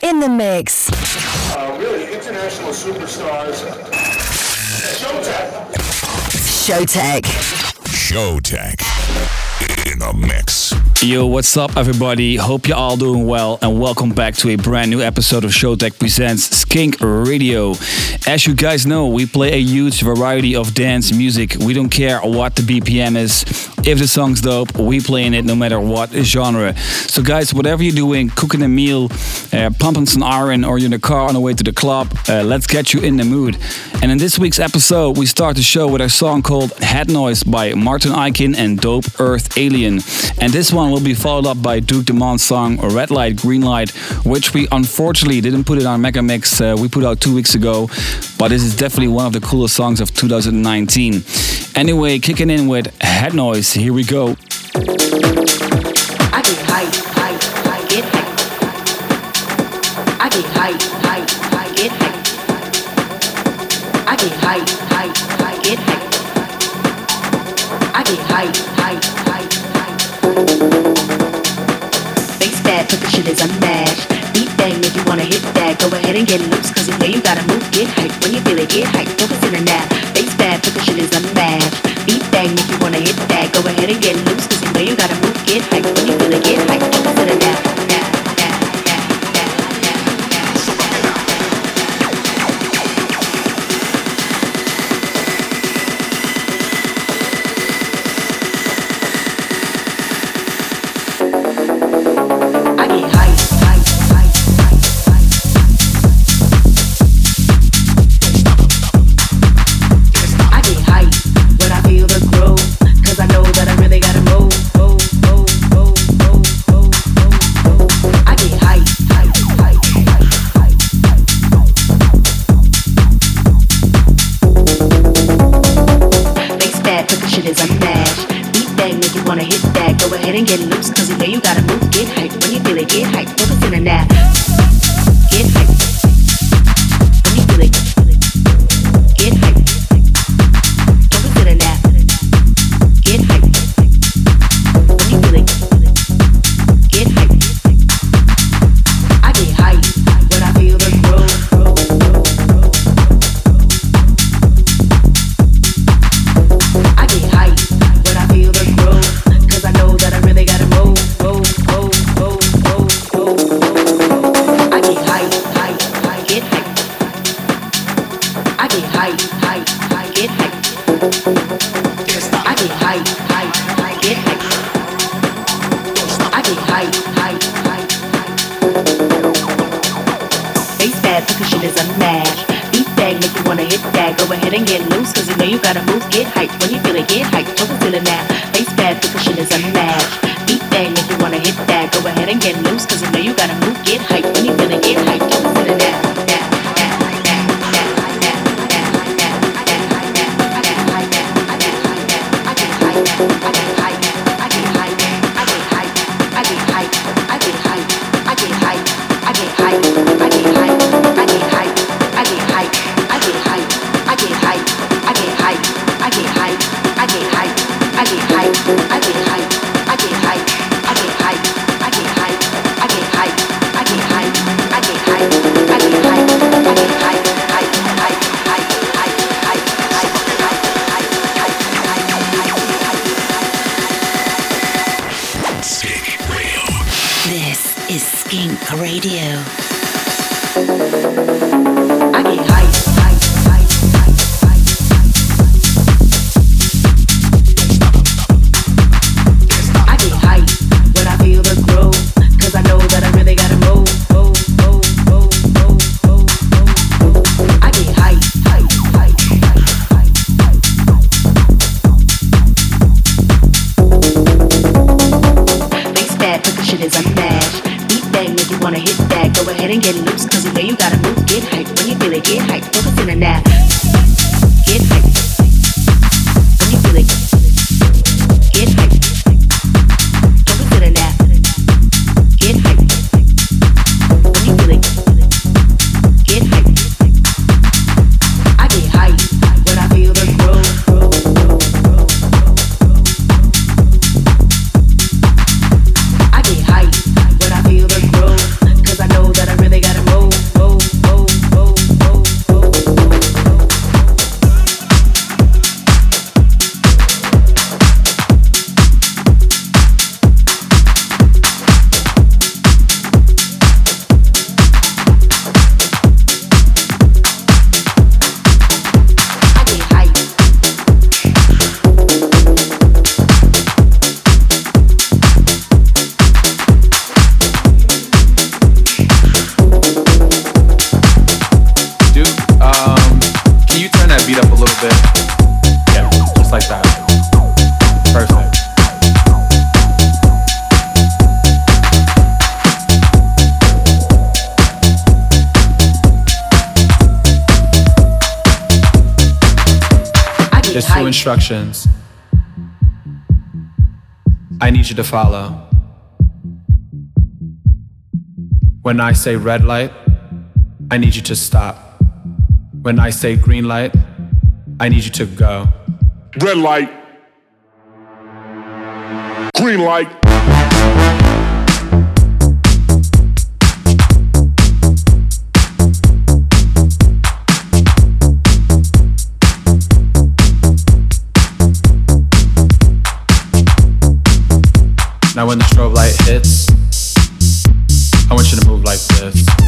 In the mix. Uh, really international superstars. Showtek. Showtek. Showtek. In the mix. Yo, what's up, everybody? Hope you're all doing well, and welcome back to a brand new episode of Showtek Presents Skink Radio. As you guys know, we play a huge variety of dance music. We don't care what the BPM is. If the song's dope, we playing it no matter what genre. So, guys, whatever you're doing, cooking a meal, uh, pumping some iron, or you're in the car on the way to the club, uh, let's get you in the mood. And in this week's episode, we start the show with a song called Head Noise by Martin Ikin and Dope Earth Alien. And this one will be followed up by Duke Dumont's song Red Light, Green Light, which we unfortunately didn't put it on Mega Mix uh, we put out two weeks ago, but this is definitely one of the coolest songs of 2019. Anyway, kicking in with Head Noise, here we go. I get hype, hype, get hype. I get hype, hit that. Go ahead and get loose, cause you know you gotta move. Get hype when you feel it, get hype. Don't consider that. Face but the shit is unmatched. Beat bang if you wanna hit that. Go ahead and get loose, cause you know you gotta move. Get hype when you feel it, get hype. Don't consider that. that, that, Um, can you turn that beat up a little bit? Yeah, just like that. Perfect. There's two instructions I need you to follow. When I say red light, I need you to stop. When I say green light, I need you to go. Red light. Green light. Now when the strobe light hits, I want you to move like this.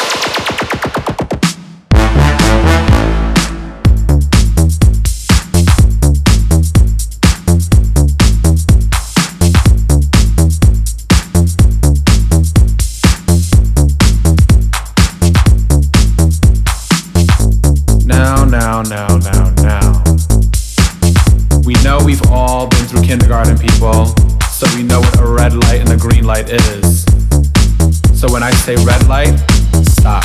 Light is. So when I say red light, stop.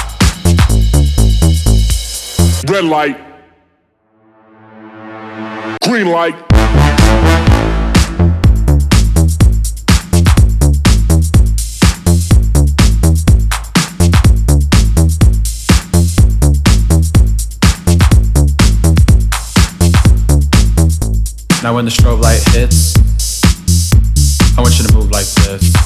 Red light. Green light. Now when the strobe light hits, I want you to move like this.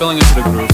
Feeling into the groove.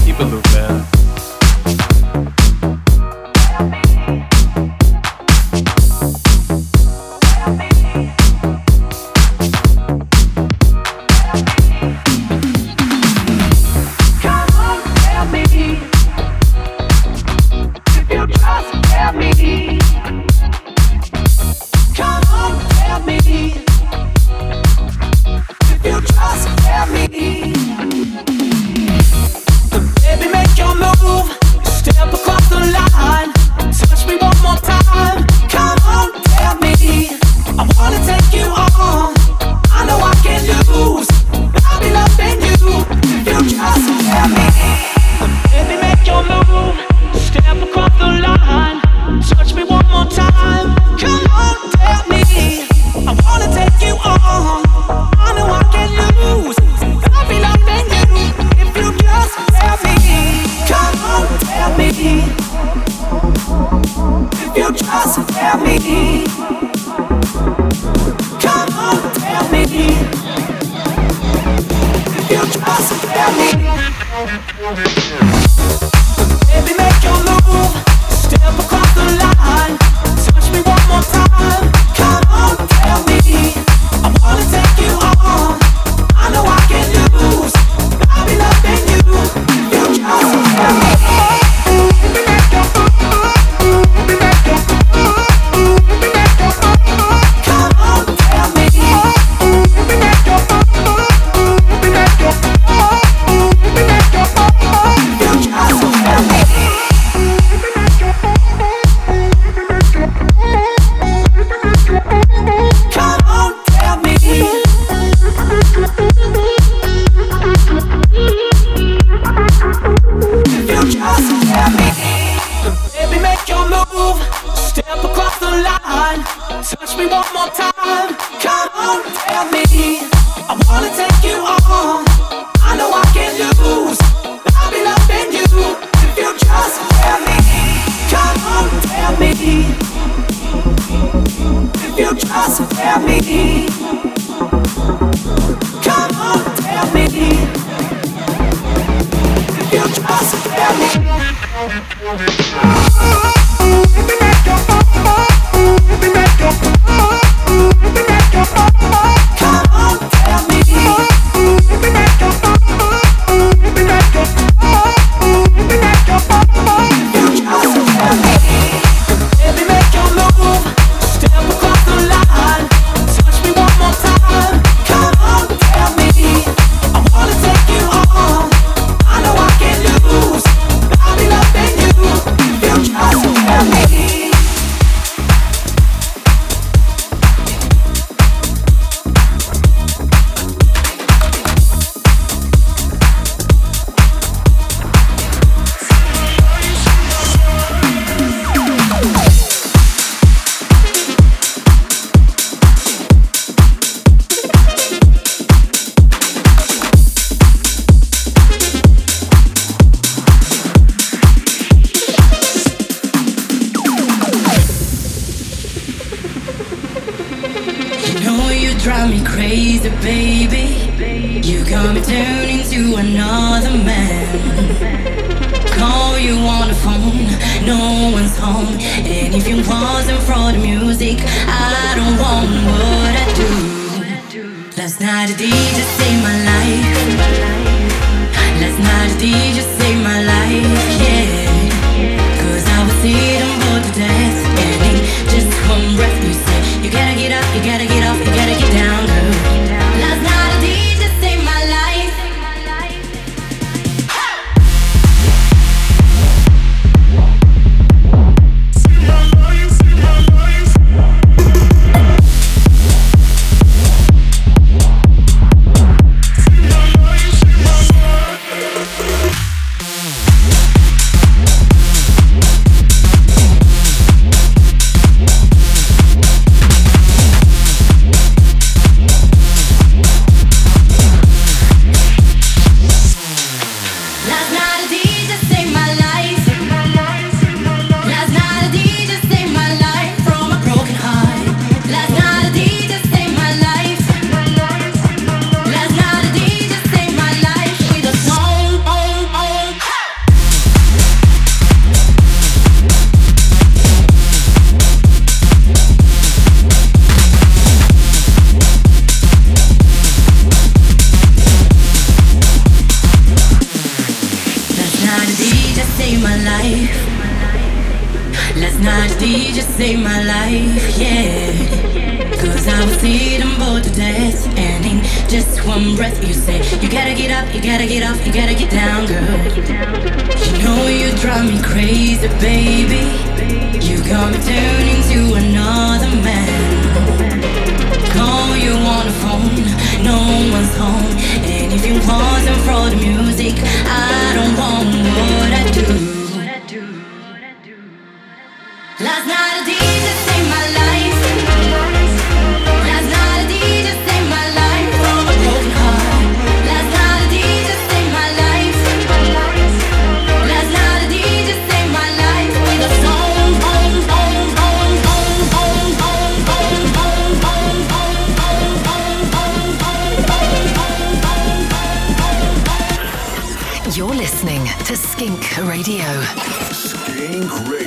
Skink Radio. Skink Radio.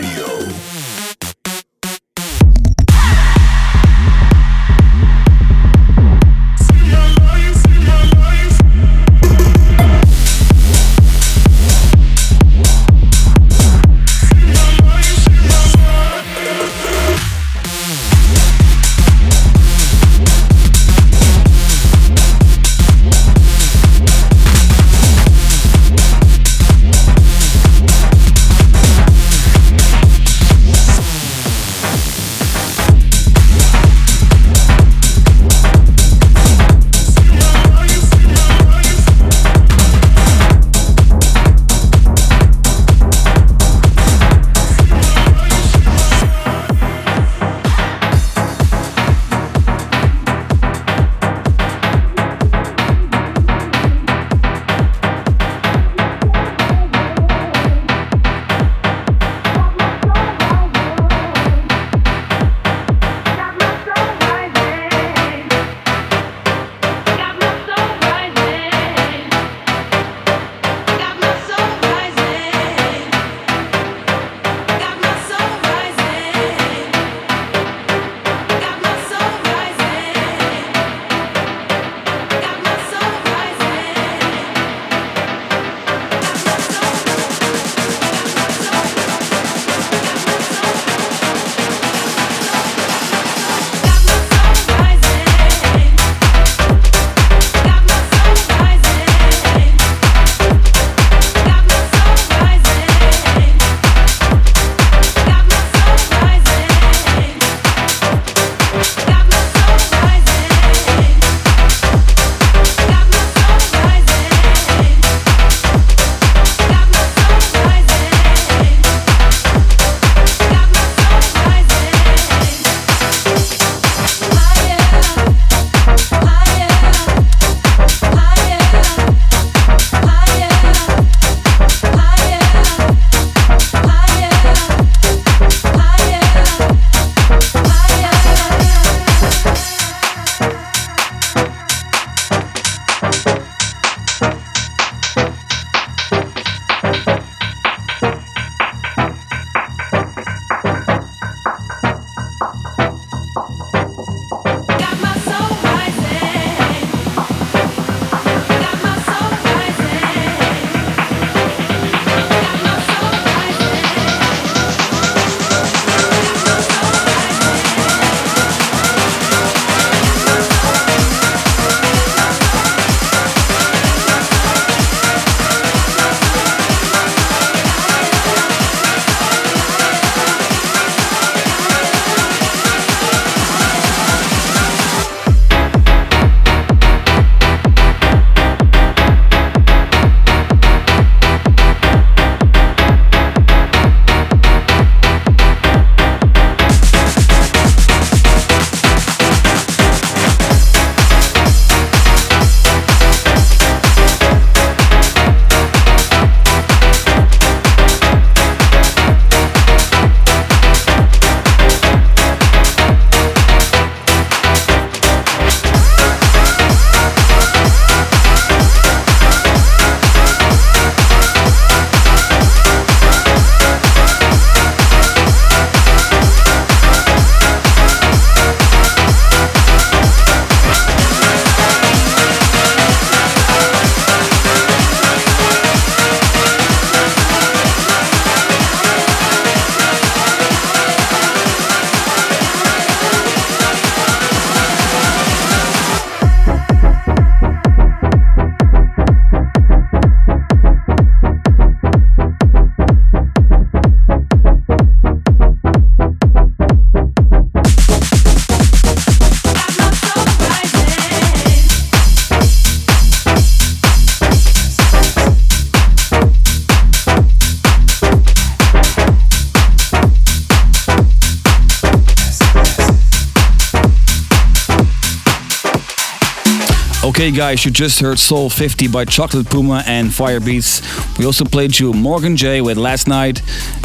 Guys, you just heard Soul 50 by Chocolate Puma and Firebeatz. We also played you Morgan J with Last Night,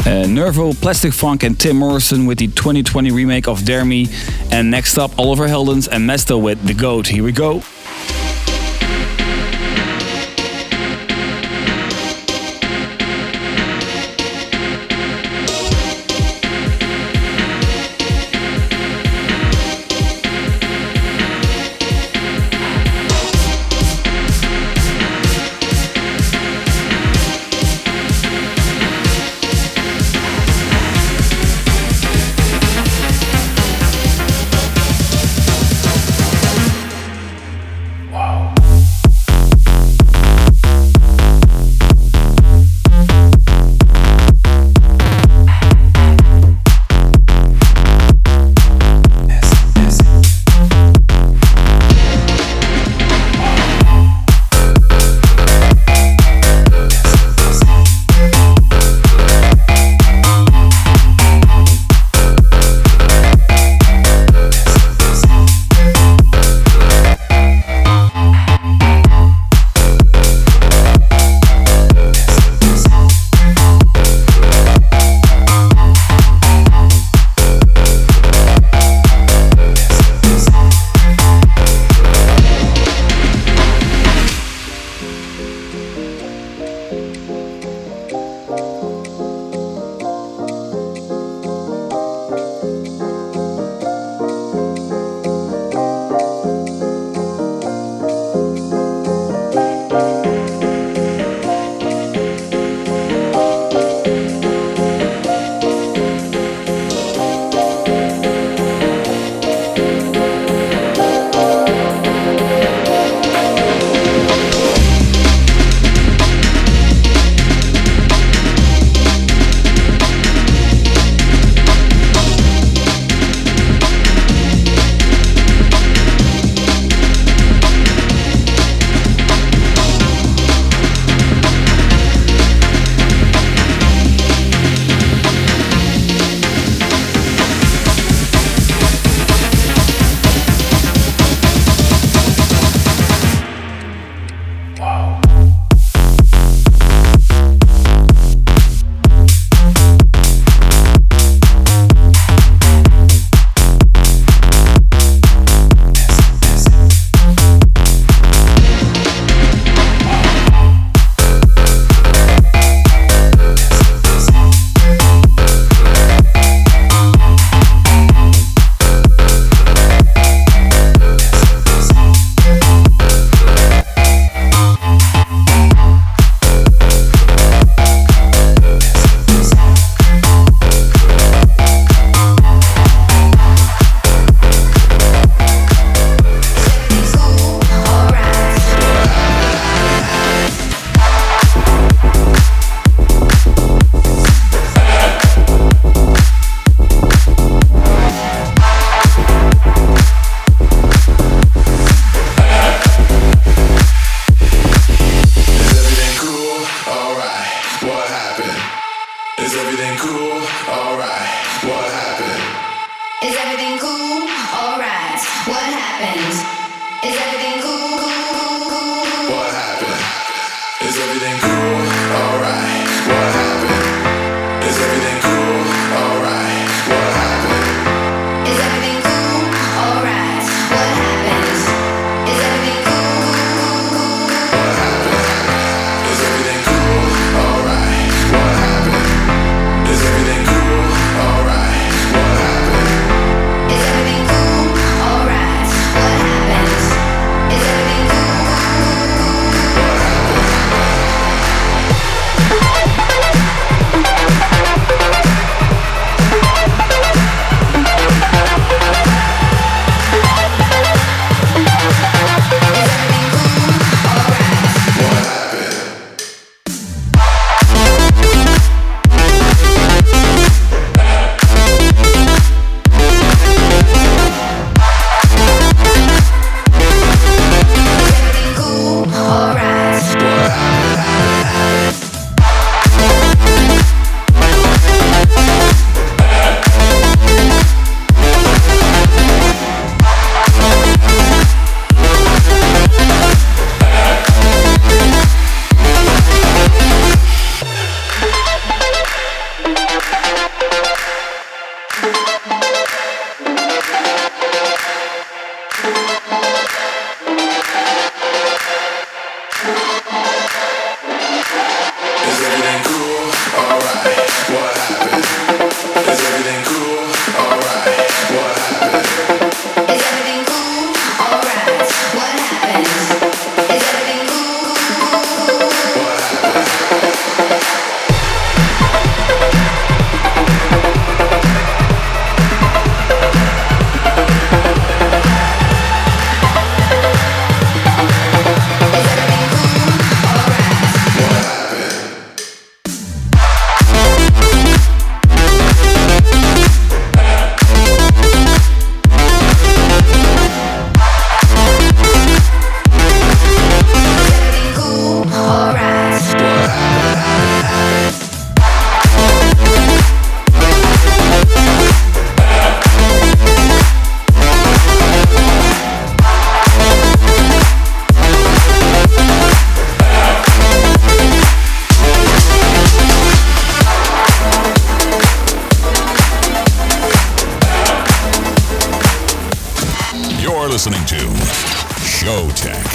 uh, Nervo, Plastic Funk, and Tim Morrison with the 2020 remake of Dare Me. And next up, Oliver Heldens and Mesto with The Goat. Here we go. are listening to Showtek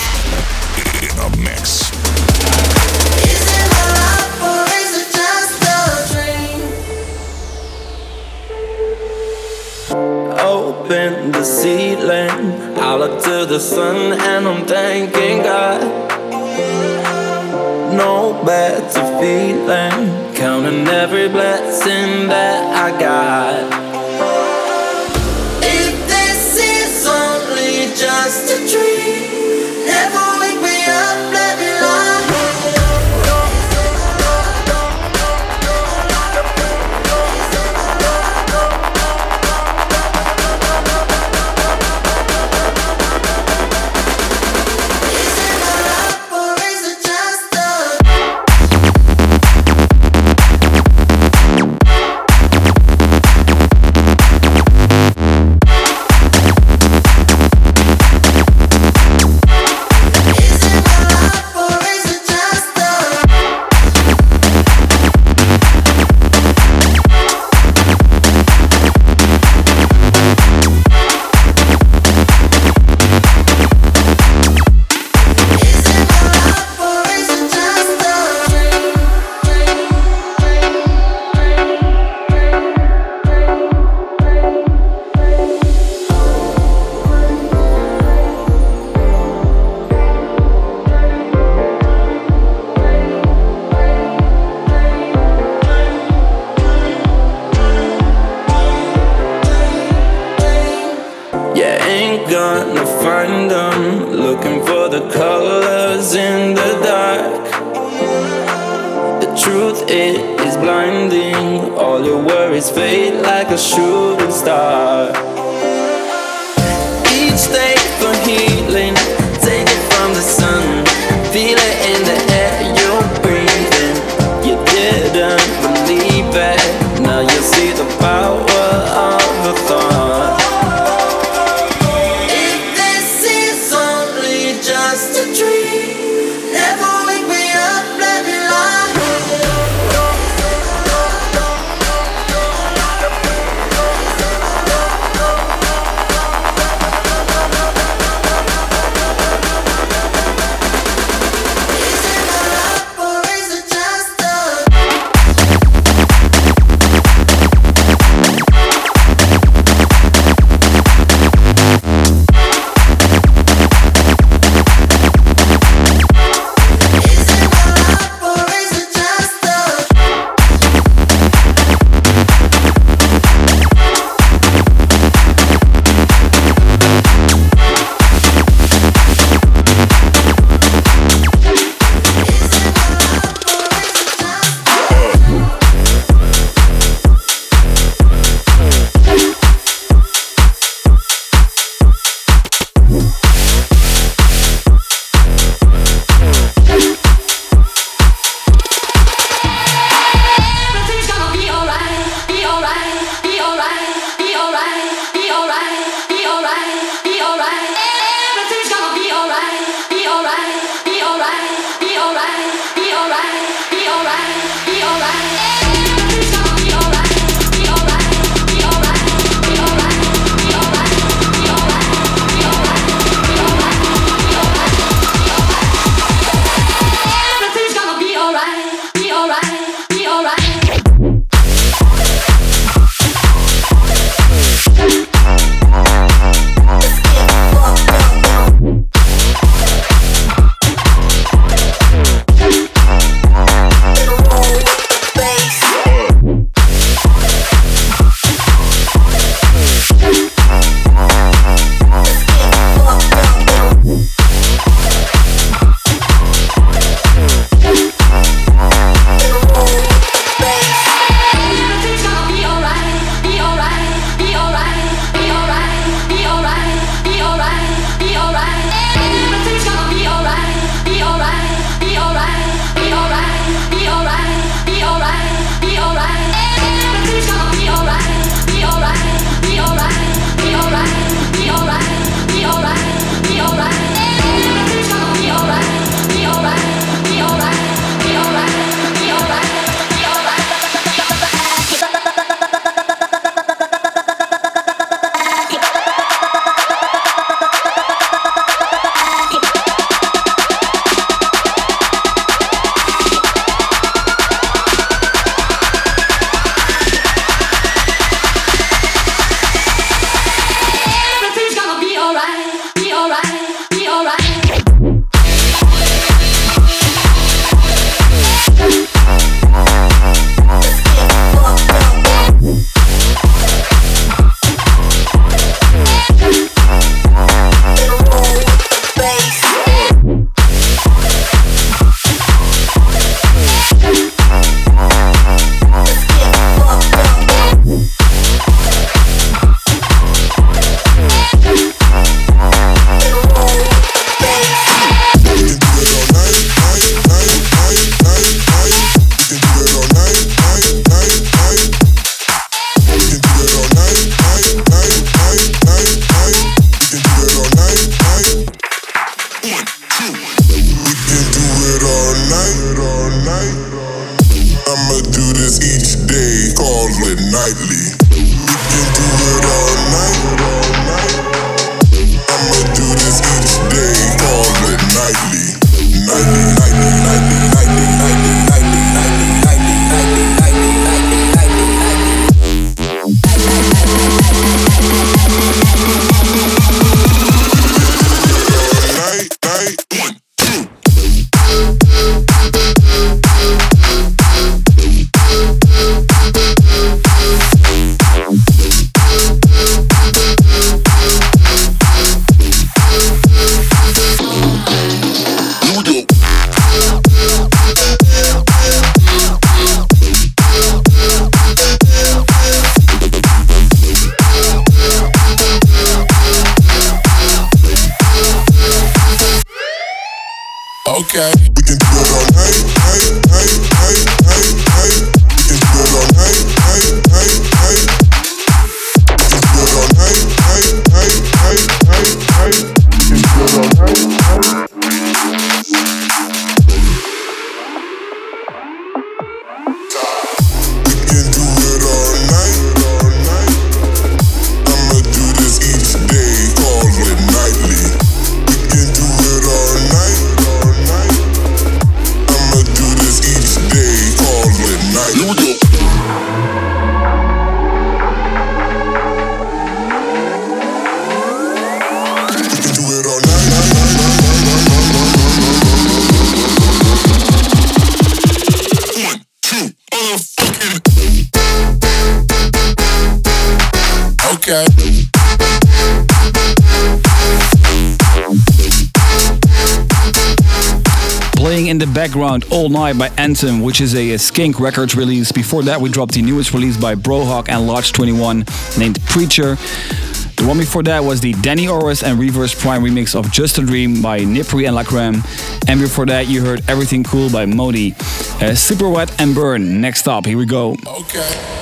in a mix. Open the ceiling. I look to the sun and I'm thanking God. No better feeling. Counting every blessing that I got. truth, it is blinding. All your worries fade like a shooting star. Each day. background All Night by Anthem, which is a, Skink Records release. Before that, we dropped the newest release by Brohawk and Large 21 named Preacher. The one before that was the Danny Orris and Reverse Prime remix of Just a Dream by Nipri and Lacram. And before that, you heard Everything Cool by Modi. Uh, Super Wet and Burn. Next up, here we go. Okay.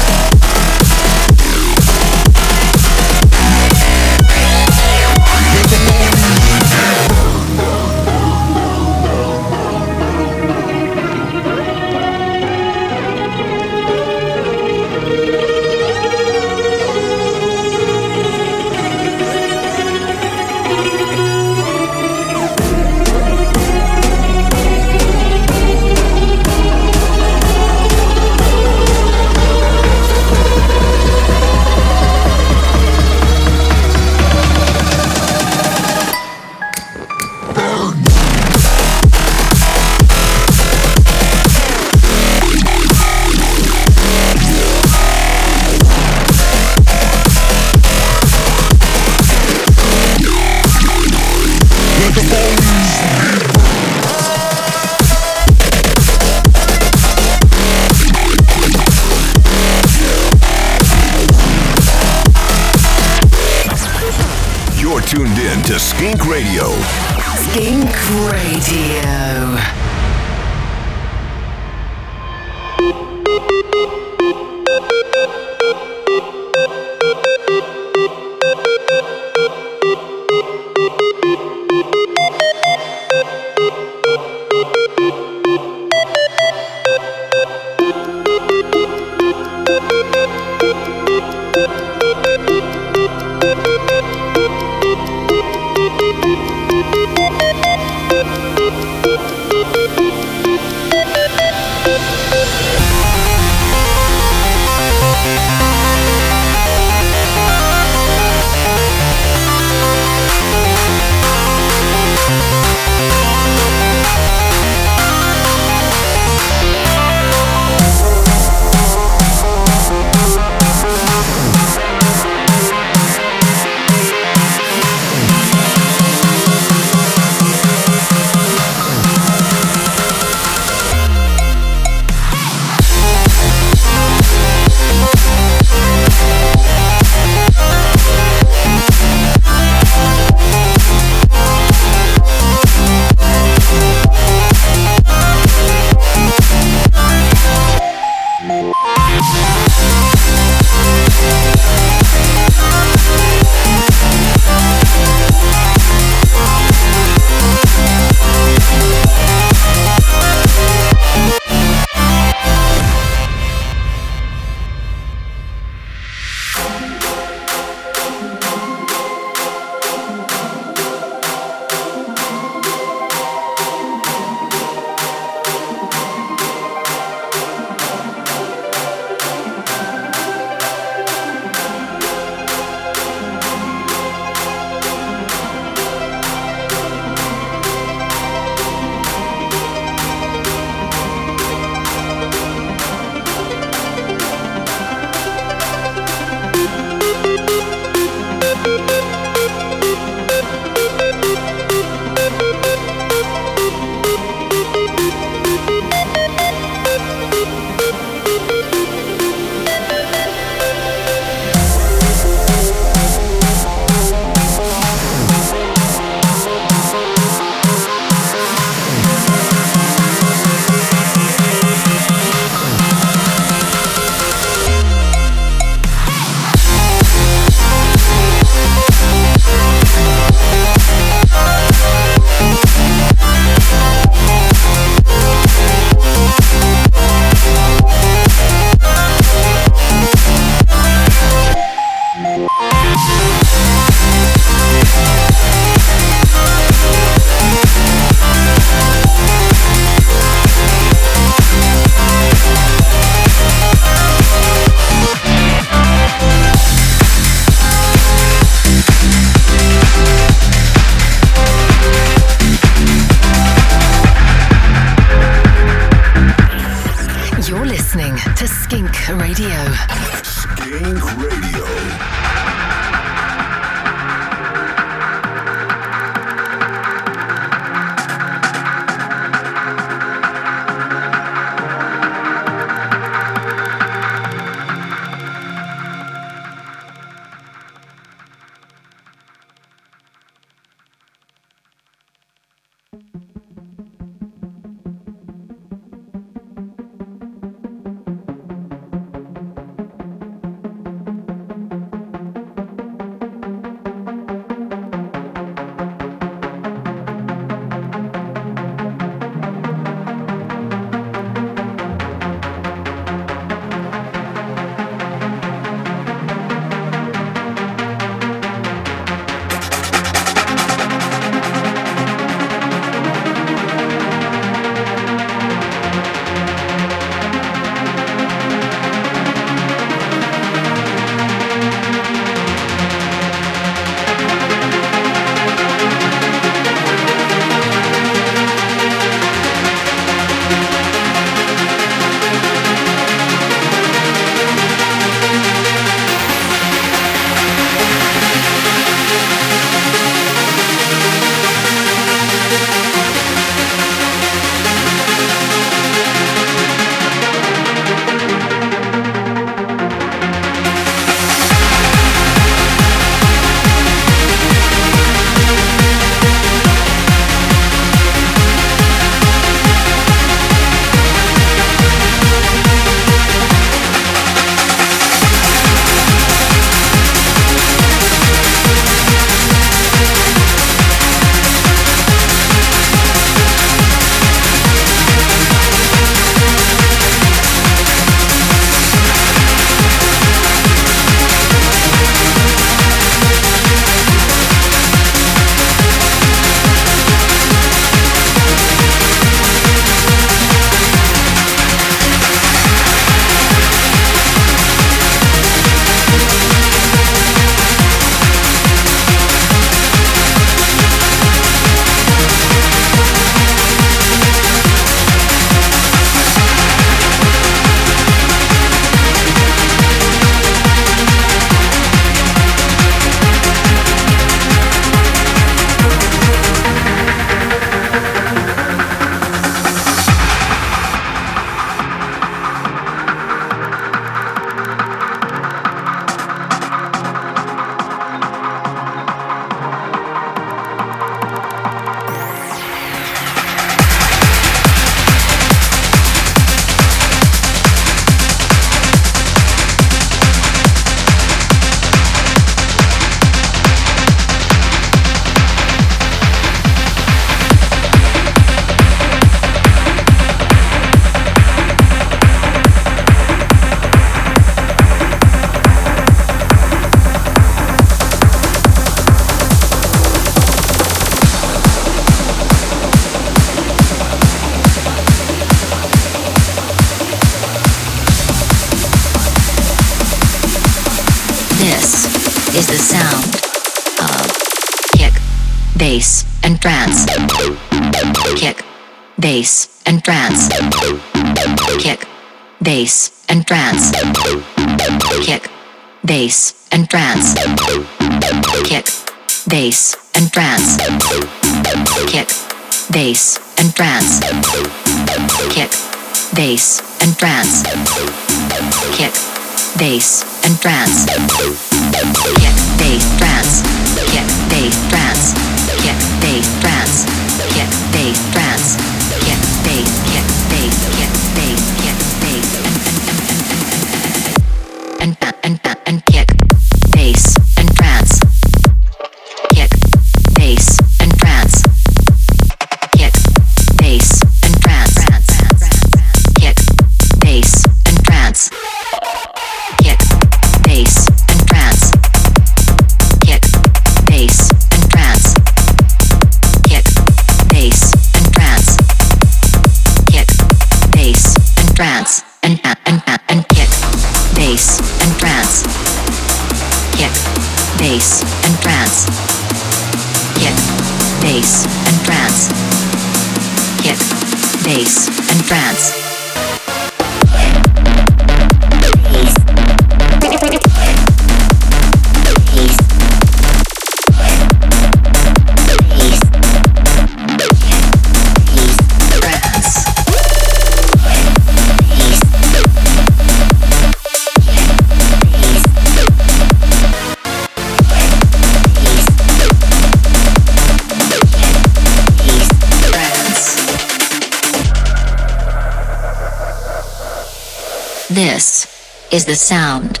This is the sound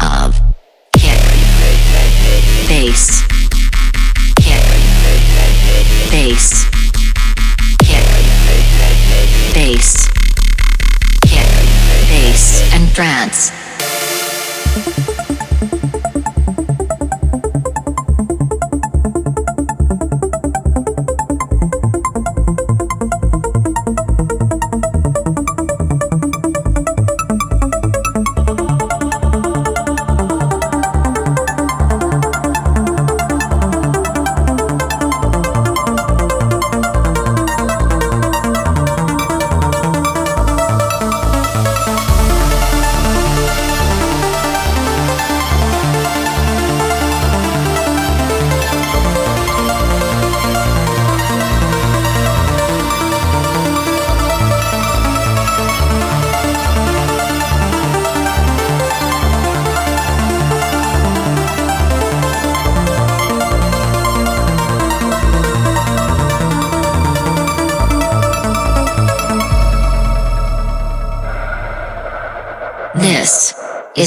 of kick, bass, kick, bass, kick, bass, kick, bass, and trance.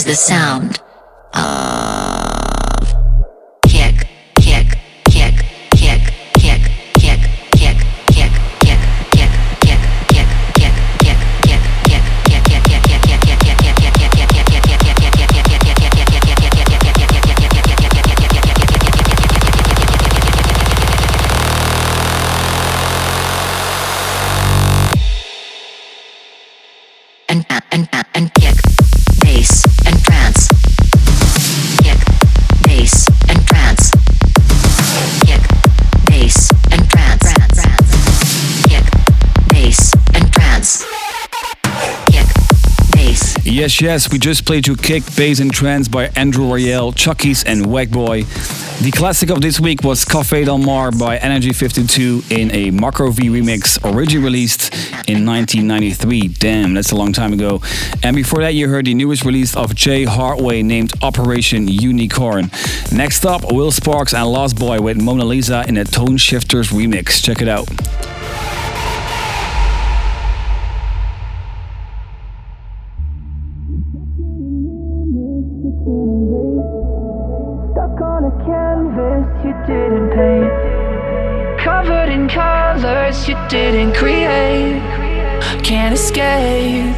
The sound Yes, yes, we just played you Kick, Bass and Trance by Andrew Rayel, Chuckies and Wackboy. The classic of this week was Café Del Mar by Energy 52 in a Marco V remix, originally released in 1993. Damn, that's a long time ago. And before that, you heard the newest release of Jay Hardway named Operation Unicorn. Next up, Will Sparks and Lost Boy with Mona Lisa in a Toneshifterz remix. Check it out. You didn't paint. Covered in colors you didn't create. Can't escape.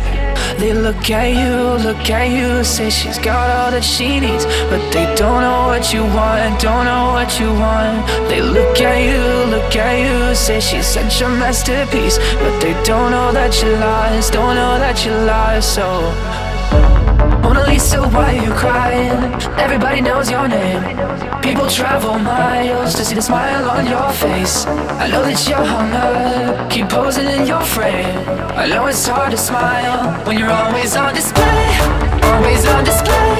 They look at you, look at you, say she's got all that she needs. But they don't know what you want, don't know what you want. They look at you, look at you, say she's such a masterpiece. But they don't know that you lost, don't know that you lost. So Mona Lisa, why are you crying? Everybody knows your name. People travel miles to see the smile on your face. I know that you're hung up, keep posing in your frame. I know it's hard to smile when you're always on display. Always on display,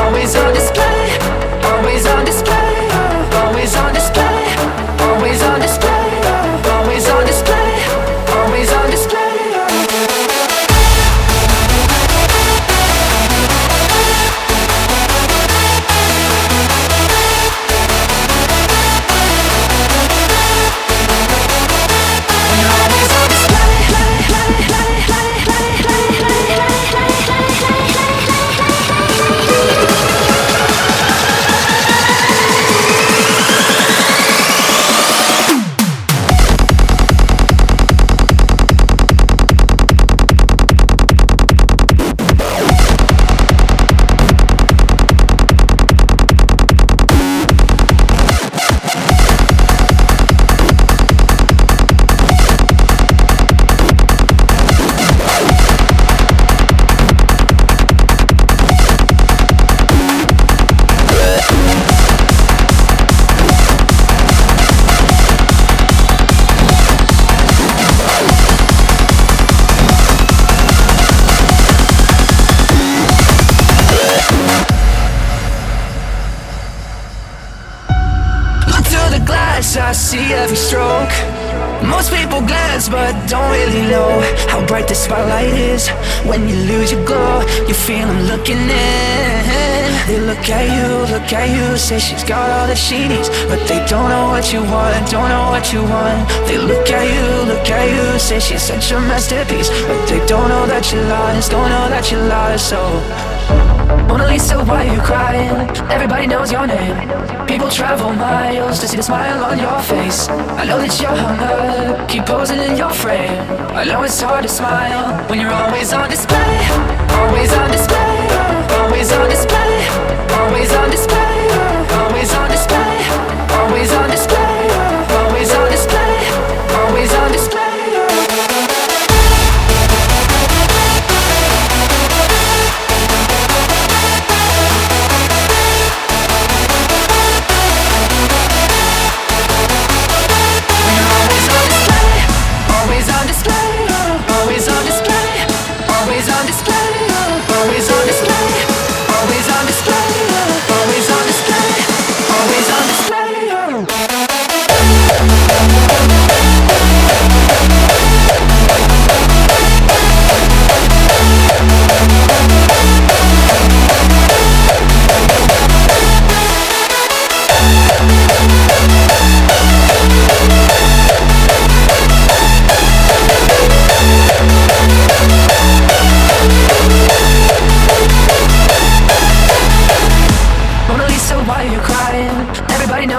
always on display. Always on display, always on display. I see every stroke. Most people glance, but don't really know how bright the spotlight is. When you lose your glow, you feel them looking in. They look at you, look at you, say she's got all that she needs, but they don't know what you want, don't know what you want. They look at you, look at you, say she's such a masterpiece, but they don't know that you're lost, don't know that you're lost. So. Mona Lisa, why are you crying? Everybody knows your name. People travel miles to see the smile on your face. I know that you're hung up, keep posing in your frame. I know it's hard to smile when you're always on display. Always on display. Always on display. Always on display. Always on display. Always on display.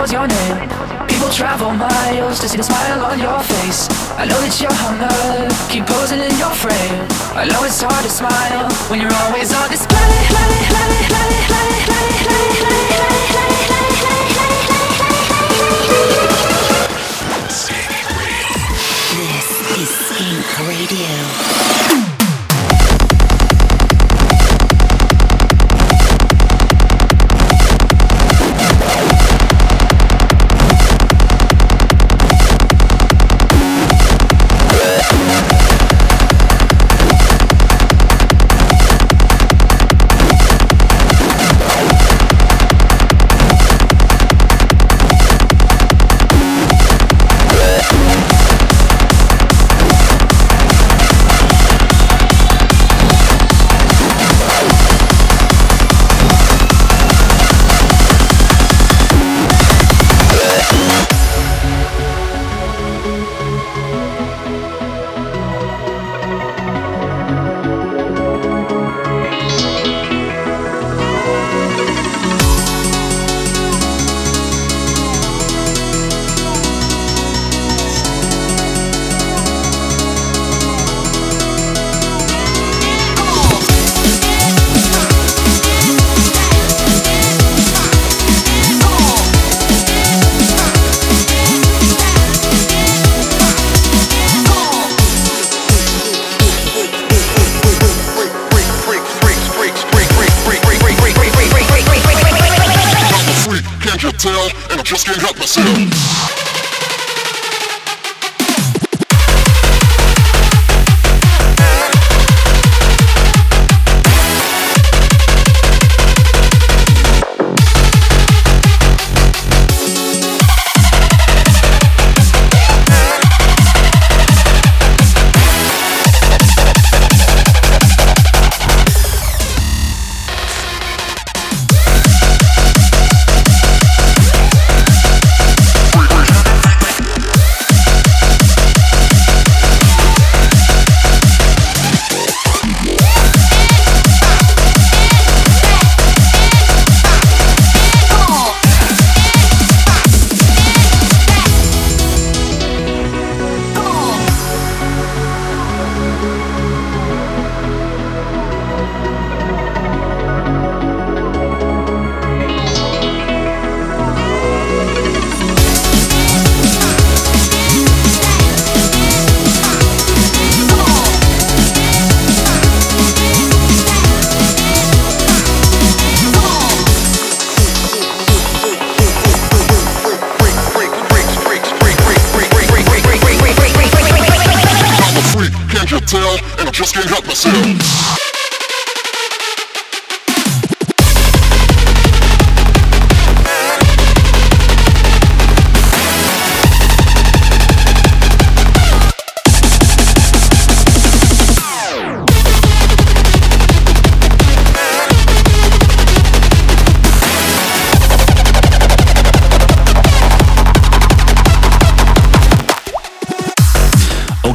Knows your name. People travel miles to see the smile on your face. I know that you're hung up, keep posing in your frame. I know it's hard to smile when you're always on display. This is Skink Radio.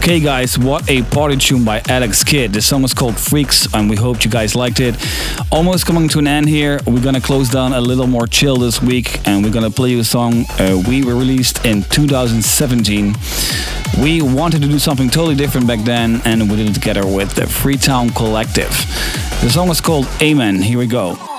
Okay, guys, what a party tune by Alex Kidd. The song is called Freaks, and we hope you guys liked it. Almost coming to an end here. We're gonna close down a little more chill this week, and we're gonna play you a song uh, we were released in 2017. We wanted to do something totally different back then, and we did it together with the Freetown Collective. The song is called Amen. Here we go.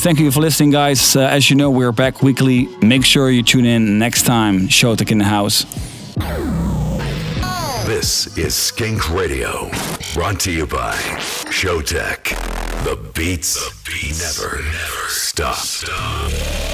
Thank you for listening, guys. Uh, as you know, we're back weekly. Make sure you tune in next time. Showtek in the house. This is Skink Radio, brought to you by Showtek. The beats, the beats never, never stop. stop.